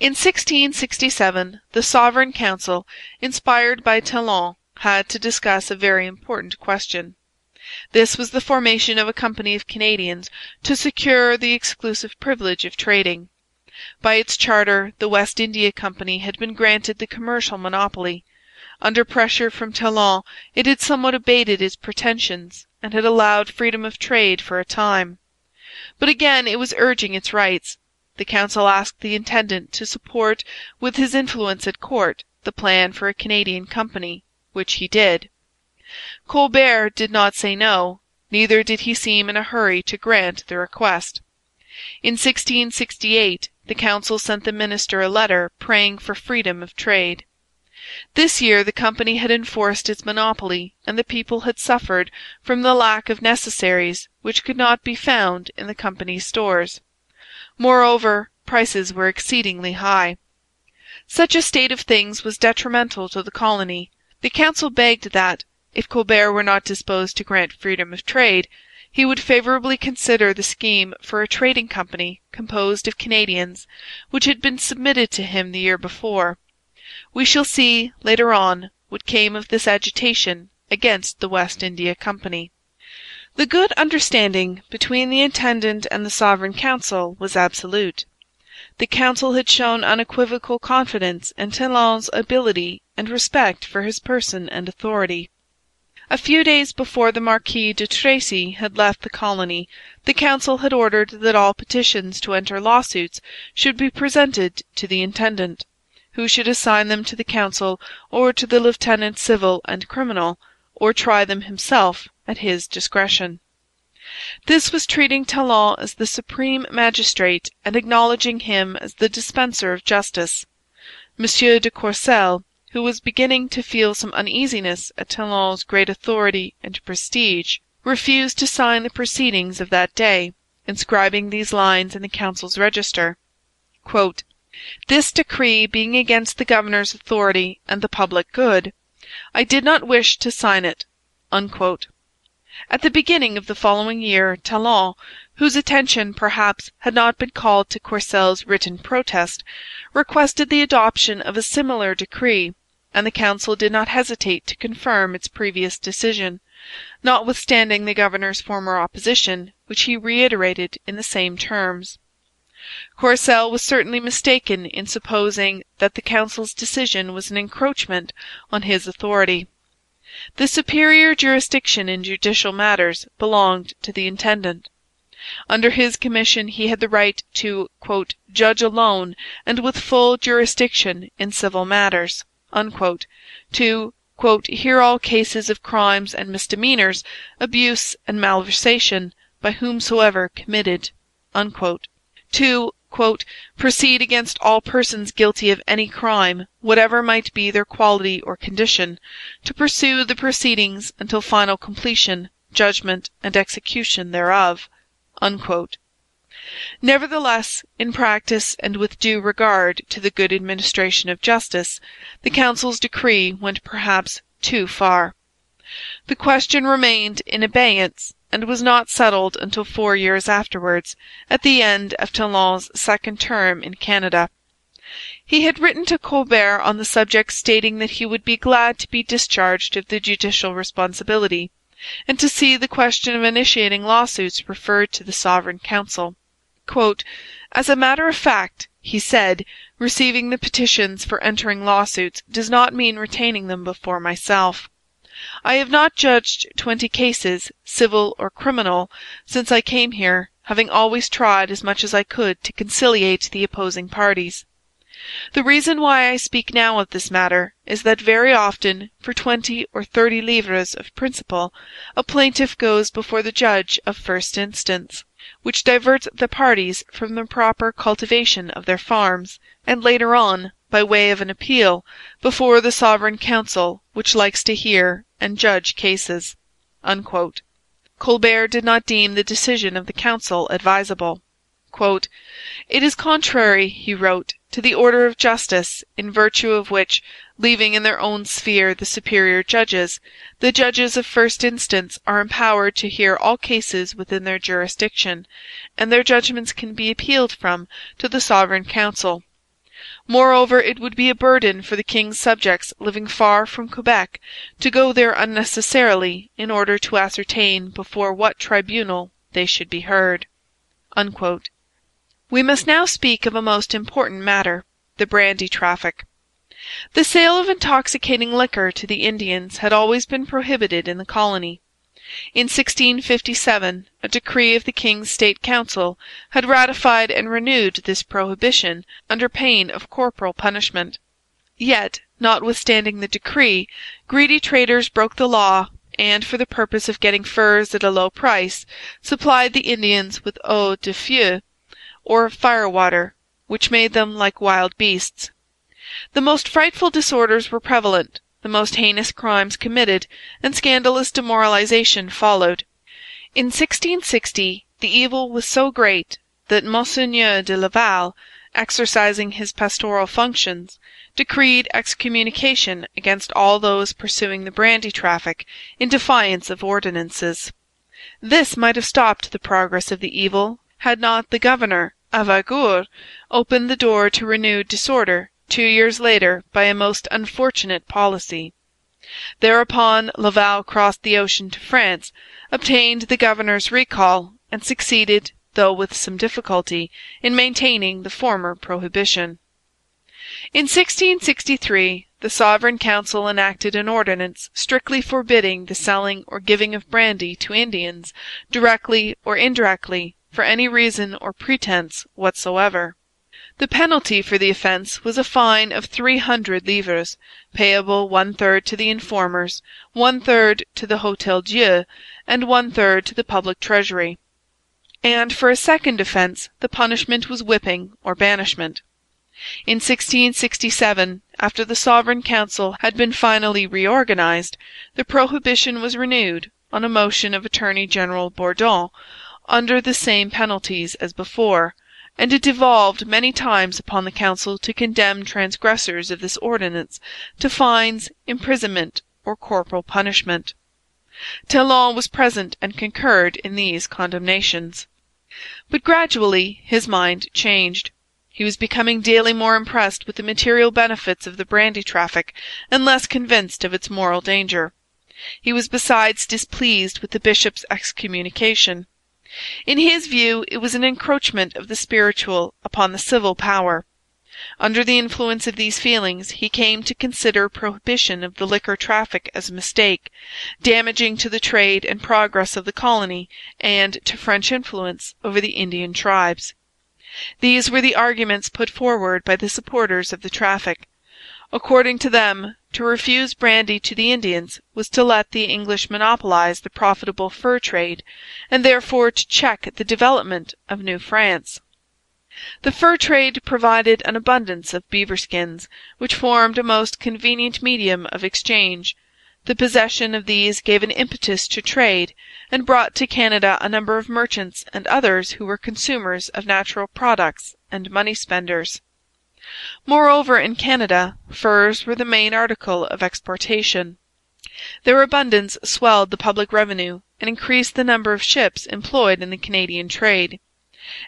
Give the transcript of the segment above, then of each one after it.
In 1667 the Sovereign Council, inspired by Talon, had to discuss a very important question. This was the formation of a company of Canadians to secure the exclusive privilege of trading. By its charter the West India Company had been granted the commercial monopoly. Under pressure from Talon it had somewhat abated its pretensions and had allowed freedom of trade for a time. But again it was urging its rights. The Council asked the intendant to support with his influence at court the plan for a Canadian company, which he did. Colbert did not say no; neither did he seem in a hurry to grant the request. In 1668 the Council sent the minister a letter praying for freedom of trade. This year the company had enforced its monopoly and the people had suffered from the lack of necessaries which could not be found in the company's stores. Moreover, prices were exceedingly high. Such a state of things was detrimental to the colony. The Council begged that, if Colbert were not disposed to grant freedom of trade, he would favourably consider the scheme for a trading company composed of Canadians, which had been submitted to him the year before. We shall see, later on, what came of this agitation against the West India Company. The good understanding between the intendant and the Sovereign Council was absolute. The Council had shown unequivocal confidence in Talon's ability and respect for his person and authority. A few days before the Marquis de Tracy had left the colony the Council had ordered that all petitions to enter lawsuits should be presented to the intendant, who should assign them to the Council or to the lieutenant civil and criminal, or try them himself at his discretion. This was treating Talon as the supreme magistrate and acknowledging him as the dispenser of justice. M. de Courcelle, who was beginning to feel some uneasiness at Talon's great authority and prestige, refused to sign the proceedings of that day, inscribing these lines in the Council's register: "This decree being against the governor's authority and the public good, I did not wish to sign it.' At the beginning of the following year Talon, whose attention perhaps had not been called to Courcelle's written protest, requested the adoption of a similar decree, and the Council did not hesitate to confirm its previous decision, notwithstanding the governor's former opposition, which he reiterated in the same terms. Courcelle was certainly mistaken in supposing that the Council's decision was an encroachment on his authority. The superior jurisdiction in judicial matters belonged to the intendant. Under his commission he had the right to 'judge alone and with full jurisdiction in civil matters,' to 'hear all cases of crimes and misdemeanours, abuse and malversation, by whomsoever committed,' to 'proceed against all persons guilty of any crime, whatever might be their quality or condition, to pursue the proceedings until final completion, judgment, and execution thereof.' Nevertheless, in practice and with due regard to the good administration of justice, the Council's decree went perhaps too far. The question remained in abeyance and was not settled until four years afterwards, at the end of Talon's second term in Canada. He had written to Colbert on the subject stating that he would be glad to be discharged of the judicial responsibility, and to see the question of initiating lawsuits referred to the Sovereign Council. "As a matter of fact,' he said, "receiving the petitions for entering lawsuits does not mean retaining them before myself. I have not judged twenty cases, civil or criminal, since I came here, having always tried as much as I could to conciliate the opposing parties. The reason why I speak now of this matter is that very often for twenty or thirty livres of principal a plaintiff goes before the judge of first instance, which diverts the parties from the proper cultivation of their farms, and later on, by way of an appeal, before the Sovereign Council which likes to hear and judge cases.' Colbert did not deem the decision of the Council advisable. "It is contrary,' he wrote, "to the order of justice, in virtue of which, leaving in their own sphere the superior judges, the judges of first instance are empowered to hear all cases within their jurisdiction, and their judgments can be appealed from to the Sovereign Council. Moreover, it would be a burden for the king's subjects living far from Quebec to go there unnecessarily in order to ascertain before what tribunal they should be heard.' We must now speak of a most important matter the brandy traffic. The sale of intoxicating liquor to the Indians had always been prohibited in the colony. In 1657 a decree of the King's State Council had ratified and renewed this prohibition under pain of corporal punishment. Yet, notwithstanding the decree, greedy traders broke the law and, for the purpose of getting furs at a low price, supplied the Indians with eau de feu, or fire water, which made them like wild beasts. The most frightful disorders were prevalent the most heinous crimes committed, and scandalous demoralization followed. In 1660 the evil was so great that Monseigneur de Laval, exercising his pastoral functions, decreed excommunication against all those pursuing the brandy traffic in defiance of ordinances. This might have stopped the progress of the evil had not the governor, Avaugour, opened the door to renewed disorder two years later by a most unfortunate policy. Thereupon Laval crossed the ocean to France, obtained the governor's recall, and succeeded, though with some difficulty, in maintaining the former prohibition. In 1663 the Sovereign Council enacted an ordinance strictly forbidding the selling or giving of brandy to Indians, directly or indirectly, for any reason or pretence whatsoever. The penalty for the offence was a fine of three hundred livres, payable one third to the informers, one third to the Hotel Dieu, and one third to the public treasury. And for a second offence the punishment was whipping or banishment. In 1667, after the Sovereign Council had been finally reorganized, the prohibition was renewed, on a motion of Attorney General Bourdon, under the same penalties as before and it devolved many times upon the Council to condemn transgressors of this ordinance to fines, imprisonment, or corporal punishment. Talon was present and concurred in these condemnations. But gradually his mind changed. He was becoming daily more impressed with the material benefits of the brandy traffic and less convinced of its moral danger. He was besides displeased with the bishop's excommunication. In his view it was an encroachment of the spiritual upon the civil power. Under the influence of these feelings he came to consider prohibition of the liquor traffic as a mistake, damaging to the trade and progress of the colony and to French influence over the Indian tribes. These were the arguments put forward by the supporters of the traffic. According to them, to refuse brandy to the Indians was to let the English monopolize the profitable fur trade, and therefore to check the development of New France. The fur trade provided an abundance of beaver skins, which formed a most convenient medium of exchange. The possession of these gave an impetus to trade, and brought to Canada a number of merchants and others who were consumers of natural products and money spenders. Moreover, in Canada, furs were the main article of exportation. Their abundance swelled the public revenue and increased the number of ships employed in the Canadian trade.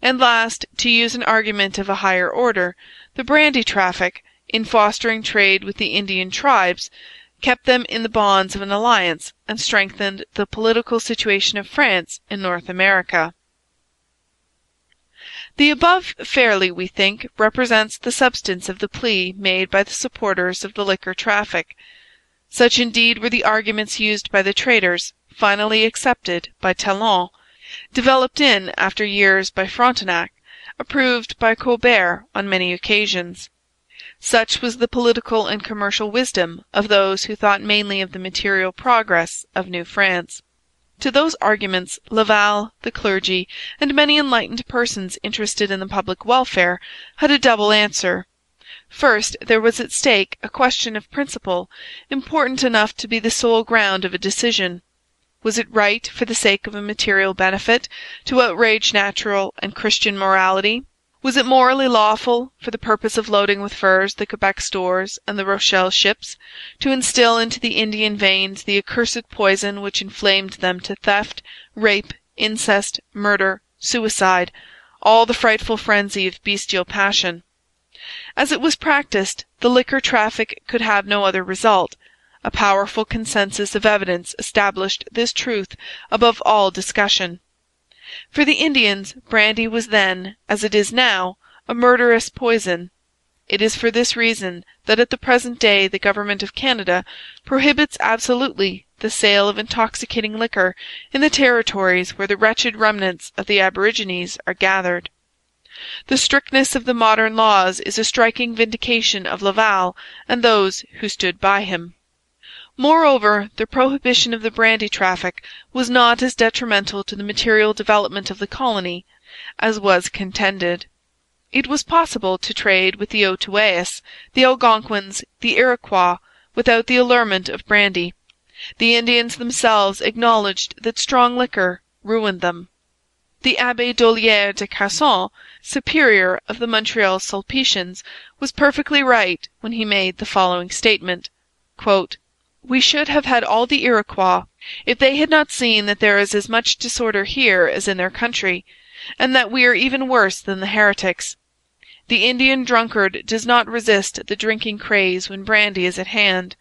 And last, to use an argument of a higher order, the brandy traffic, in fostering trade with the Indian tribes, kept them in the bonds of an alliance and strengthened the political situation of France in North America. The above fairly, we think, represents the substance of the plea made by the supporters of the liquor traffic. Such indeed were the arguments used by the traders, finally accepted by Talon, developed in after years by Frontenac, approved by Colbert on many occasions. Such was the political and commercial wisdom of those who thought mainly of the material progress of New France. To those arguments Laval, the clergy, and many enlightened persons interested in the public welfare had a double answer. First, there was at stake a question of principle, important enough to be the sole ground of a decision. Was it right, for the sake of a material benefit, to outrage natural and Christian morality? Was it morally lawful, for the purpose of loading with furs the Quebec stores and the Rochelle ships, to instil into the Indian veins the accursed poison which inflamed them to theft, rape, incest, murder, suicide, all the frightful frenzy of bestial passion? As it was practised, the liquor traffic could have no other result. A powerful consensus of evidence established this truth above all discussion. For the Indians brandy was then, as it is now, a murderous poison. It is for this reason that at the present day the government of Canada prohibits absolutely the sale of intoxicating liquor in the territories where the wretched remnants of the aborigines are gathered. The strictness of the modern laws is a striking vindication of Laval and those who stood by him. Moreover, the prohibition of the brandy traffic was not as detrimental to the material development of the colony as was contended. It was possible to trade with the Outaouais, the Algonquins, the Iroquois, without the allurement of brandy. The Indians themselves acknowledged that strong liquor ruined them. The Abbe Dollier de Casson, superior of the Montreal Sulpicians, was perfectly right when he made the following statement: 'We should have had all the Iroquois if they had not seen that there is as much disorder here as in their country, and that we are even worse than the heretics. The Indian drunkard does not resist the drinking craze when brandy is at hand.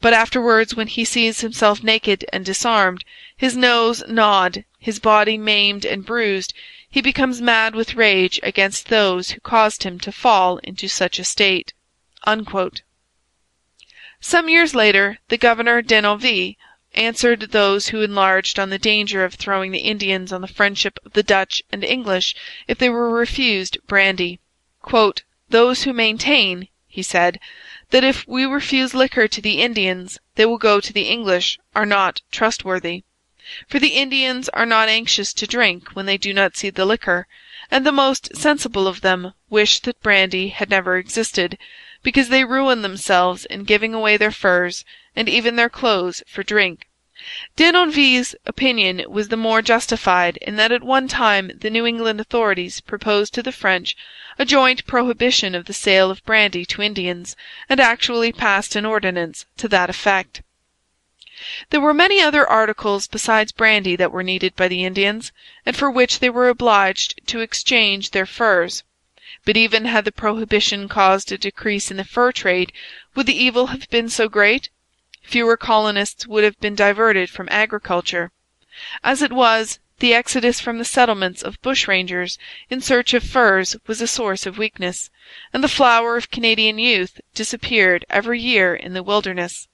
But afterwards, when he sees himself naked and disarmed, his nose gnawed, his body maimed and bruised, he becomes mad with rage against those who caused him to fall into such a state.' Some years later the governor Denonville answered those who enlarged on the danger of throwing the Indians on the friendship of the Dutch and English if they were refused brandy. 'Those who maintain,' he said, 'that if we refuse liquor to the Indians they will go to the English are not trustworthy. For the Indians are not anxious to drink when they do not see the liquor, and the most sensible of them wish that brandy had never existed, because they ruin themselves in giving away their furs and even their clothes for drink.' Denonville's opinion was the more justified in that at one time the New England authorities proposed to the French a joint prohibition of the sale of brandy to Indians, and actually passed an ordinance to that effect. There were many other articles besides brandy that were needed by the Indians, and for which they were obliged to exchange their furs. But even had the prohibition caused a decrease in the fur trade, would the evil have been so great? Fewer colonists would have been diverted from agriculture. As it was, the exodus from the settlements of bushrangers in search of furs was a source of weakness, and the flower of Canadian youth disappeared every year in the wilderness.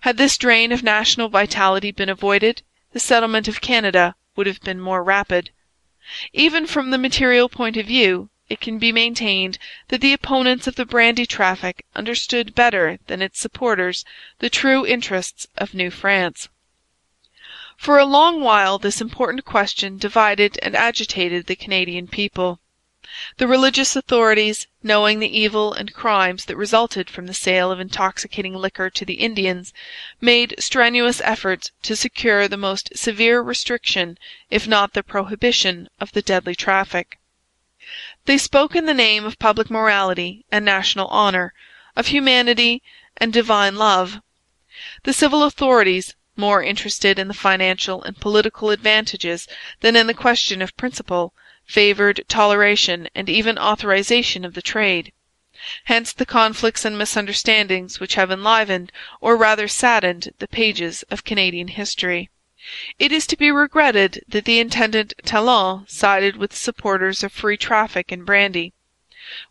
Had this drain of national vitality been avoided, the settlement of Canada would have been more rapid. Even from the material point of view, it can be maintained that the opponents of the brandy traffic understood better than its supporters the true interests of New France. For a long while this important question divided and agitated the Canadian people. The religious authorities, knowing the evil and crimes that resulted from the sale of intoxicating liquor to the Indians, made strenuous efforts to secure the most severe restriction if not the prohibition of the deadly traffic. They spoke in the name of public morality and national honour, of humanity and divine love. The civil authorities, more interested in the financial and political advantages than in the question of principle, favoured toleration and even authorization of the trade. Hence the conflicts and misunderstandings which have enlivened, or rather saddened, the pages of Canadian history. It is to be regretted that the intendant Talon sided with the supporters of free traffic in brandy.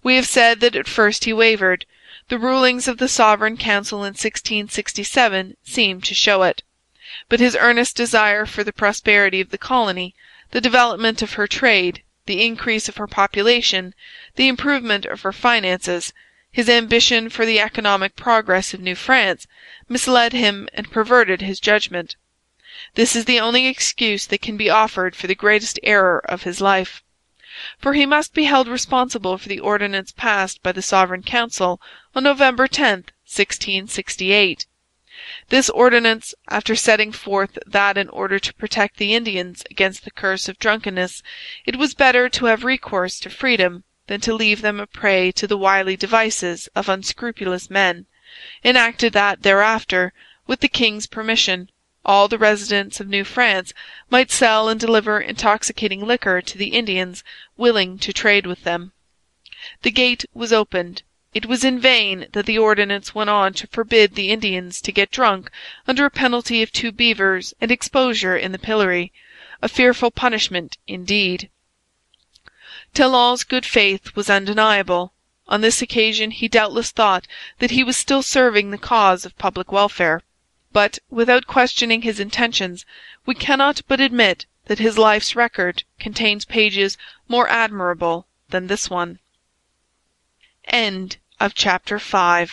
We have said that at first he wavered. The rulings of the Sovereign Council in 1667 seem to show it. But his earnest desire for the prosperity of the colony the development of her trade, the increase of her population, the improvement of her finances, his ambition for the economic progress of New France, misled him and perverted his judgment. This is the only excuse that can be offered for the greatest error of his life. For he must be held responsible for the ordinance passed by the Sovereign Council on November 10, 1668. This ordinance, after setting forth that in order to protect the Indians against the curse of drunkenness it was better to have recourse to freedom than to leave them a prey to the wily devices of unscrupulous men, enacted that thereafter, with the king's permission, all the residents of New France might sell and deliver intoxicating liquor to the Indians willing to trade with them. The gate was opened. It was in vain that the ordinance went on to forbid the Indians to get drunk under a penalty of two beavers and exposure in the pillory a fearful punishment indeed. Talon's good faith was undeniable. On this occasion he doubtless thought that he was still serving the cause of public welfare. But, without questioning his intentions, we cannot but admit that his life's record contains pages more admirable than this one. CHAPTER VI